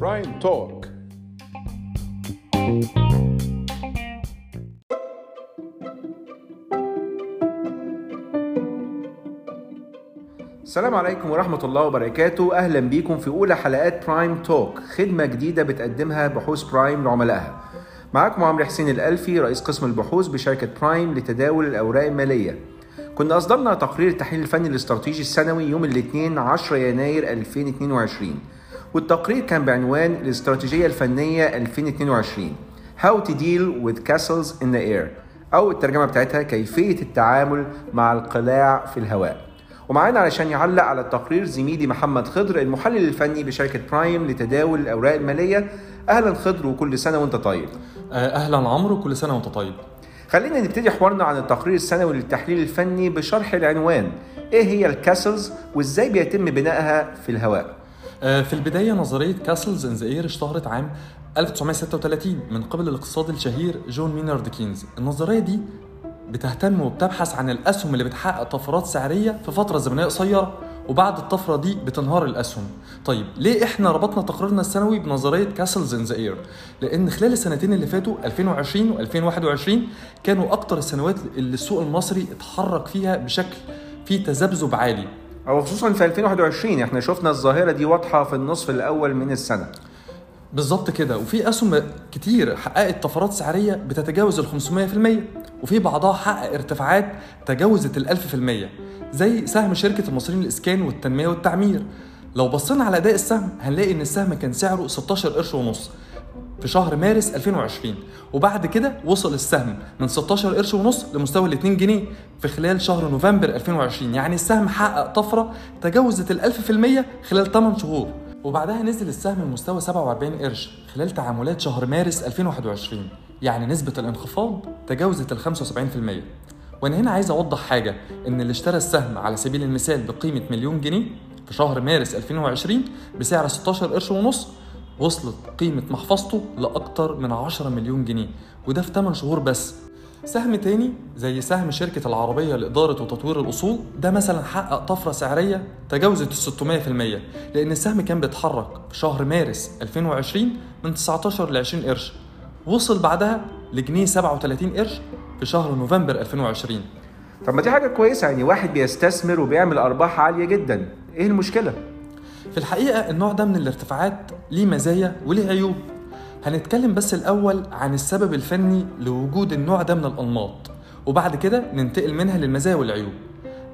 Prime Talk السلام عليكم ورحمة الله وبركاته. أهلا بيكم في أولى حلقات Prime Talk خدمة جديدة بتقدمها بحوث Prime لعملائها. معاكم عمرو حسين الألفي رئيس قسم البحوث بشركة Prime لتداول الأوراق المالية. كنا أصدرنا تقرير التحليل الفني الاستراتيجي السنوي يوم الاثنين 10 يناير 2022 والتقرير كان بعنوان الاستراتيجية الفنية 2022 How to deal with castles in the air. أو الترجمة بتاعتها كيفية التعامل مع القلاع في الهواء. ومعانا علشان يعلق على التقرير زميلي محمد خضر المحلل الفني بشركة برايم لتداول الأوراق المالية. أهلا خضر وكل سنة وأنت طيب. أهلا عمرو كل سنة وأنت طيب. خلينا نبتدي حوارنا عن التقرير السنوي للتحليل الفني بشرح العنوان. إيه هي ال castles وإزاي بيتم بنائها في الهواء؟ آه، في البداية نظرية castles in the اشتهرت عام 1936 من قبل الاقتصادي الشهير جون مينارد كينز. النظرية دي بتهتم وبتبحث عن الأسهم اللي بتحقق طفرات سعريه في فترة زمنية قصيرة. وبعد الطفرة دي بتنهار الأسهم. طيب ليه إحنا ربطنا تقريرنا السنوي بنظرية castles in the air لأن خلال السنتين اللي فاتوا 2020 و2021 كانوا أكتر السنوات اللي السوق المصري اتحرك فيها بشكل فيه تذبذب عالي. أو خصوصا في 2021 إحنا شفنا الظاهرة دي واضحة في النصف الأول من السنة. بالظبط كده. وفي أسهم كتير حققت طفرات سعرية بتتجاوز ال 500% وفي بعضها حقق ارتفاعات تجاوزت ال 1000% زي سهم شركة المصريين للإسكان والتنمية والتعمير. لو بصينا على أداء السهم هنلاقي إن السهم كان سعره 16 قرش ونص في شهر مارس 2020 وبعد كده وصل السهم من 16 قرش ونص لمستوى ال 2 جنيه في خلال شهر نوفمبر 2020 يعني السهم حقق طفرة تجاوزت ال 1000% خلال 8 شهور. وبعدها نزل السهم لمستوى 47 قرش خلال تعاملات شهر مارس 2021 يعني نسبة الانخفاض تجاوزت ال 75% وأنا هنا عايز أوضح حاجة إن اللي اشترى السهم على سبيل المثال بقيمة مليون جنيه في شهر مارس 2020 بسعر 16 قرش ونص وصلت قيمة محفظته لأكتر من 10 مليون جنيه وده في 8 شهور بس. سهم تاني زي سهم شركة العربية لإدارة وتطوير الأصول ده مثلا حقق طفرة سعرية تجاوزت ال 600% لأن السهم كان بيتحرك في شهر مارس 2020 من 19 ل 20 قرش. وصل بعدها لجنيه 37 قرش في شهر نوفمبر 2020 طب ما دي حاجة كويسة يعني واحد بيستثمر وبيعمل أرباح عالية جدا. إيه المشكلة؟ في الحقيقة النوع ده من الارتفاعات ليه مزايا وليه عيوب. هنتكلم بس الأول عن السبب الفني لوجود النوع ده من الأنماط وبعد كده ننتقل منها للمزايا والعيوب.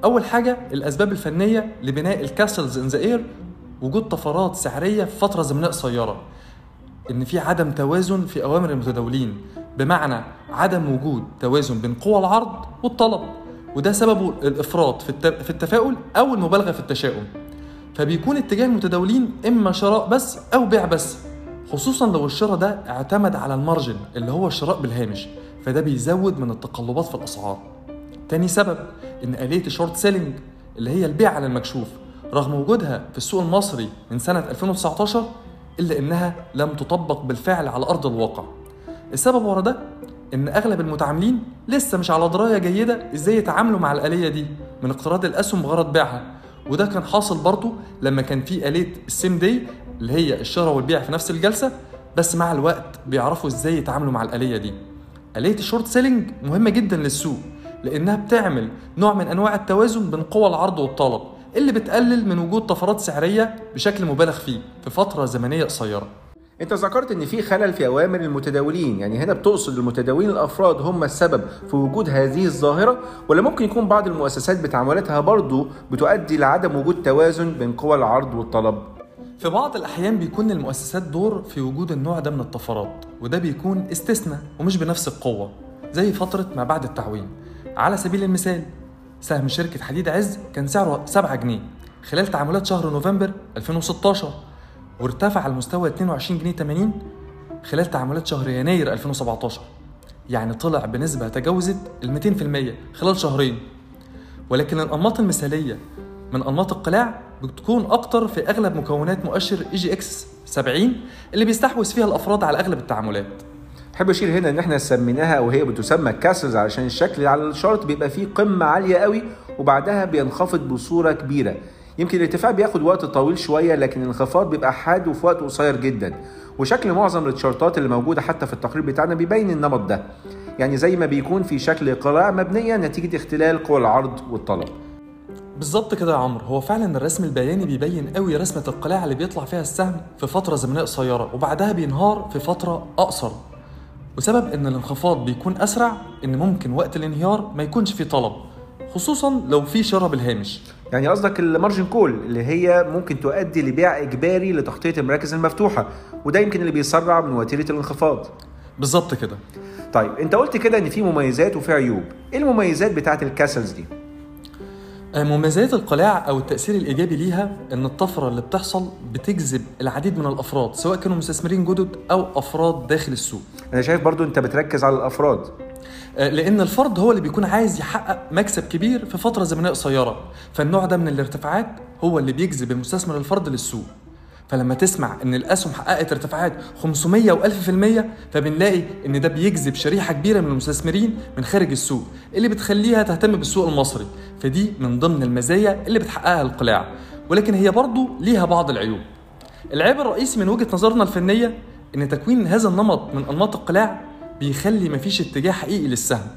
أول حاجة الأسباب الفنية لبناء الكاسلز إن ذا إير وجود طفرات سعرية في فترة زمنية قصيرة. إن في عدم توازن في أوامر المتداولين بمعنى عدم وجود توازن بين قوى العرض والطلب وده سببه الإفراط في الت- في التفاؤل أو المبالغة في التشاؤم. فبيكون اتجاه المتداولين إما شراء بس أو بيع بس خصوصا لو الشراء ده اعتمد على ال margin اللي هو الشراء بالهامش فده بيزود من التقلبات في الأسعار. تاني سبب إن آلية ال short selling اللي هي البيع على المكشوف رغم وجودها في السوق المصري من سنة 2019 إلا إنها لم تطبق بالفعل على أرض الواقع. السبب ورا ده إن أغلب المتعاملين لسه مش على دراية جيدة إزاي يتعاملوا مع الآلية دي من اقتراض الأسهم بغرض بيعها. وده كان حاصل برضه لما كان في آلية ال same day اللي هي الشراء والبيع في نفس الجلسة بس مع الوقت بيعرفوا إزاي يتعاملوا مع الآلية دي. آلية ال short selling مهمة جدا للسوق لأنها بتعمل نوع من أنواع التوازن بين قوى العرض والطلب. اللي بتقلل من وجود طفرات سعرية بشكل مبالغ فيه في فترة زمنية قصيرة. انت ذكرت ان في خلل في اوامر المتداولين يعني هنا بتقصد المتداولين الافراد هم السبب في وجود هذه الظاهرة؟ ولا ممكن يكون بعض المؤسسات بتعاملاتها برضو بتؤدي لعدم وجود توازن بين قوى العرض والطلب؟ في بعض الأحيان بيكون للمؤسسات دور في وجود النوع ده من الطفرات وده بيكون استثناء ومش بنفس القوة زي فترة ما بعد التعويم. على سبيل المثال سهم شركة حديد عز كان سعره 7 جنيه خلال تعاملات شهر نوفمبر 2016 وارتفع المستوى 22 جنيه 80 خلال تعاملات شهر يناير 2017 يعني طلع بنسبة تجاوزت ال 200% خلال شهرين. ولكن الأنماط المثالية من أنماط القلاع بتكون أكتر في أغلب مكونات مؤشر EGX 70 اللي بيستحوذ فيها الأفراد على أغلب التعاملات. احب أشير هنا إن إحنا سميناها أو هي بتسمى castles علشان الشكل على ال chart بيبقى فيه قمة عالية قوي وبعدها بينخفض بصورة كبيرة. يمكن الارتفاع بياخد وقت طويل شوية لكن الانخفاض بيبقى حاد وفي وقت قصير جدا. وشكل معظم التشارتات اللي موجودة حتى في التقرير بتاعنا بيبين النمط ده. يعني زي ما بيكون في شكل قلاع مبنية نتيجة اختلال قوى العرض والطلب. بالظبط كده يا عمرو. هو فعلا الرسم البياني بيبين قوي رسمة القلاع اللي بيطلع فيها السهم في فترة زمنية قصيرة وبعدها بينهار في فترة أقصر. وسبب إن الانخفاض بيكون أسرع إن ممكن وقت الانهيار ما يكونش فيه طلب خصوصا لو في شراء بالهامش يعني قصدك ال margin call اللي هي ممكن تؤدي لبيع إجباري لتغطية المراكز المفتوحة وده يمكن اللي بيسرع من وتيرة الانخفاض. بالظبط كده. طيب أنت قلت كده إن في مميزات وفي عيوب. إيه المميزات بتاعة ال castles دي؟ مميزات القلاع أو التأثير الإيجابي ليها إن الطفرة اللي بتحصل بتجذب العديد من الأفراد سواء كانوا مستثمرين جدد أو أفراد داخل السوق. أنا شايف برضو أنت بتركز على الأفراد. آه، لأن الفرد هو اللي بيكون عايز يحقق مكسب كبير في فترة زمنية قصيرة. فالنوع ده من الارتفاعات هو اللي بيجذب المستثمر الفرد للسوق. فلما تسمع إن الأسهم حققت ارتفاعات 500 و1000% فبنلاقي إن ده بيجذب شريحة كبيرة من المستثمرين من خارج السوق اللي بتخليها تهتم بالسوق المصري. فدي من ضمن المزايا اللي بتحققها القلاع. ولكن هي برضو ليها بعض العيوب. العيب الرئيسي من وجهة نظرنا الفنية إن تكوين هذا النمط من أنماط القلاع بيخلي مفيش اتجاه حقيقي للسهم.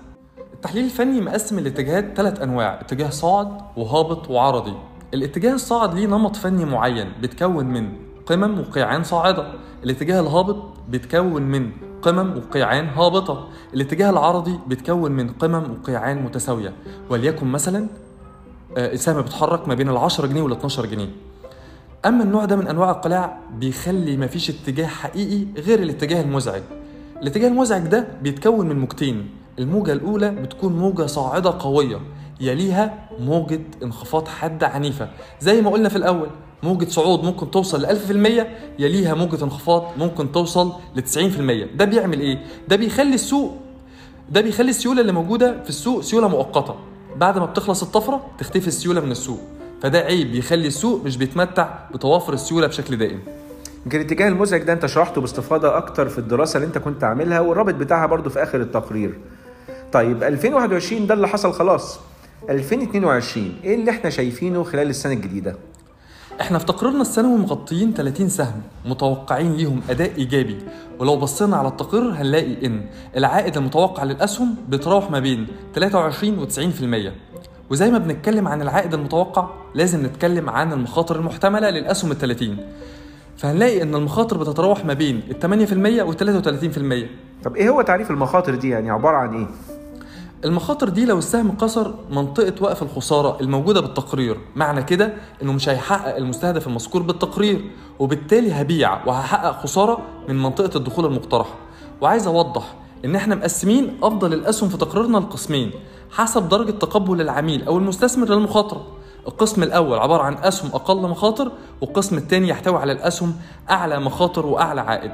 التحليل الفني مقسم الاتجاهات ثلاث أنواع اتجاه صاعد وهابط وعرضي. الاتجاه الصاعد ليه نمط فني معين بيتكون من قمم وقيعان صاعدة. الاتجاه الهابط بيتكون من قمم وقيعان هابطة. الاتجاه العرضي بيتكون من قمم وقيعان متساوية. وليكن مثلا آه، السهم بيتحرك ما بين ال 10 جنيه وال 12 جنيه. أما النوع ده من أنواع القلاع بيخلي مفيش اتجاه حقيقي غير الاتجاه المزعج. الاتجاه المزعج ده بيتكون من موجتين. الموجة الأولى بتكون موجة صاعدة قوية. يليها موجة انخفاض حادة عنيفة. زي ما قلنا في الأول موجة صعود ممكن توصل ل 1000% يليها موجة انخفاض ممكن توصل ل 90% ده بيعمل إيه؟ ده بيخلي السوق ده بيخلي السيولة اللي موجودة في السوق سيولة مؤقتة. بعد ما بتخلص الطفرة تختفي السيولة من السوق. فده عيب بيخلي السوق مش بيتمتع بتوافر السيولة بشكل دائم. يمكن الاتجاه المزعج ده انت شرحته باستفاضة أكتر في الدراسة اللي انت كنت عاملها والرابط بتاعها برضو في آخر التقرير. طيب 2021 ده اللي حصل خلاص. 2022 إيه اللي إحنا شايفينه خلال السنة الجديدة؟ إحنا في تقريرنا السنوي مغطيين 30 سهم متوقعين ليهم أداء إيجابي. ولو بصينا على التقرير هنلاقي إن العائد المتوقع للأسهم بيتراوح ما بين 23 و 90% وزي ما بنتكلم عن العائد المتوقع لازم نتكلم عن المخاطر المحتملة للأسهم ال 30 فهنلاقي إن المخاطر بتتراوح ما بين ال 8% و 33% طب إيه هو تعريف المخاطر دي؟ يعني عبارة عن إيه؟ المخاطر دي لو السهم كسر منطقة وقف الخسارة الموجودة بالتقرير معنى كده إنه مش هيحقق المستهدف المذكور بالتقرير وبالتالي هبيع وهحقق خسارة من منطقة الدخول المقترحة. وعايز أوضح إن إحنا مقسمين أفضل الأسهم في تقريرنا لقسمين حسب درجة تقبل العميل أو المستثمر للمخاطرة القسم الأول عبارة عن أسهم أقل مخاطر والقسم الثاني يحتوي على الأسهم أعلى مخاطر وأعلى عائد.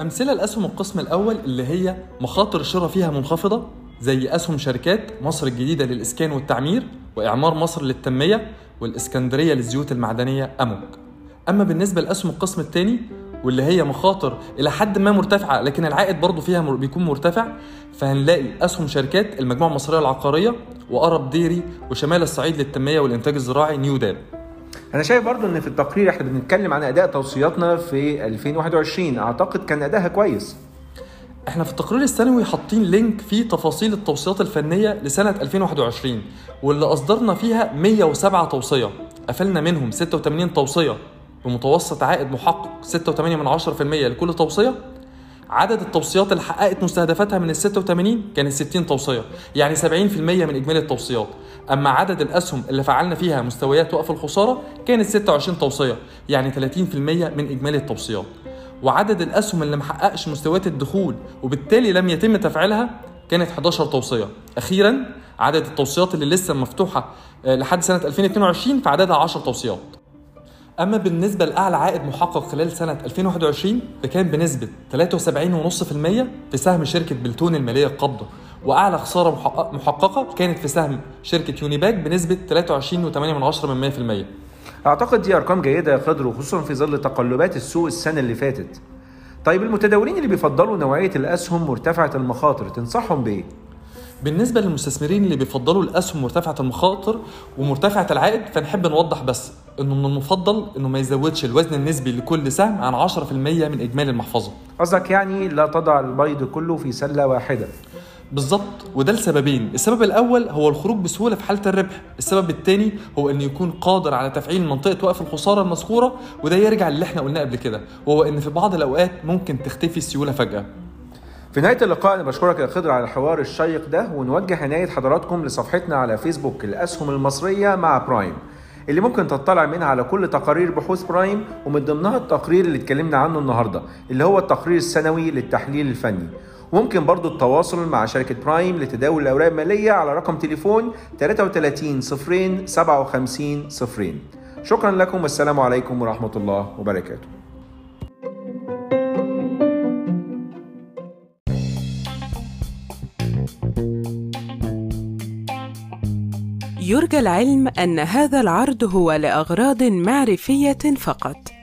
أمثلة الأسهم القسم الأول اللي هي مخاطر الشراء فيها منخفضة؟ زي أسهم شركات مصر الجديدة للإسكان والتعمير وإعمار مصر للتنمية والإسكندرية للزيوت المعدنية اموج أما بالنسبة لأسهم القسم الثاني واللي هي مخاطر إلى حد ما مرتفعة لكن العائد برضه فيها بيكون مرتفع فهنلاقي أسهم شركات المجموعة المصرية العقارية وارب ديري وشمال الصعيد للتنمية والإنتاج الزراعي نيو داب أنا شايف برضو إن في التقرير إحنا بنتكلم عن أداء توصياتنا في 2021 أعتقد كان ادائها كويس. إحنا في التقرير السنوي حاطين لينك فيه تفاصيل التوصيات الفنية لسنة 2021 واللي أصدرنا فيها 107 توصية. قفلنا منهم 86 توصية. بمتوسط عائد محقق 6.8% لكل توصية. عدد التوصيات اللي حققت مستهدفاتها من ال 86 كانت 60 توصية يعني 70% من إجمالي التوصيات. أما عدد الأسهم اللي فعلنا فيها مستويات وقف الخسارة كانت 26 توصية يعني 30% من إجمالي التوصيات. وعدد الأسهم اللي محققش مستويات الدخول وبالتالي لم يتم تفعيلها كانت 11 توصية. أخيرا عدد التوصيات اللي لسه مفتوحة آه، لحد سنة 2022 فعددها 10 توصيات. أما بالنسبة لأعلى عائد محقق خلال سنة 2021 فكان بنسبة 73.5% في سهم شركة بلتون المالية القابضه وأعلى خسارة محقق- محققة كانت في سهم شركة يونيباك بنسبة 23.8% أعتقد دي أرقام جيدة يا خضر وخصوصا في ظل تقلبات السوق السنة اللي فاتت. طيب المتداولين اللي بيفضلوا نوعية الأسهم مرتفعة المخاطر تنصحهم بإيه؟ بالنسبة للمستثمرين اللي بيفضلوا الأسهم مرتفعة المخاطر ومرتفعة العائد فنحب نوضح بس إنه من المفضل إنه ما يزودش الوزن النسبي لكل سهم عن 10% من إجمالي المحفظة. قصدك يعني لا تضع البيض كله في سلة واحدة. بالظبط وده لسببين السبب الأول هو الخروج بسهولة في حالة الربح. السبب الثاني هو انه يكون قادر على تفعيل منطقة وقف الخسارة المذكوره وده يرجع للي إحنا قلناه قبل كده وهو إن في بعض الأوقات ممكن تختفي السيولة فجأة. في نهاية اللقاء أنا بشكرك يا خضر على الحوار الشيق ده ونوجه عناية حضراتكم لصفحتنا على فيسبوك الأسهم المصرية مع Prime اللي ممكن تطلع منها على كل تقارير بحوث Prime ومن ضمنها التقرير اللي اتكلمنا عنه النهارده اللي هو التقرير السنوي للتحليل الفني. وممكن برضو التواصل مع شركة Prime لتداول الأوراق المالية على رقم تليفون 33 صفرين 57 صفرين. شكرا لكم والسلام عليكم ورحمة الله وبركاته. يرجى العلم أن هذا العرض هو لأغراض معرفية فقط.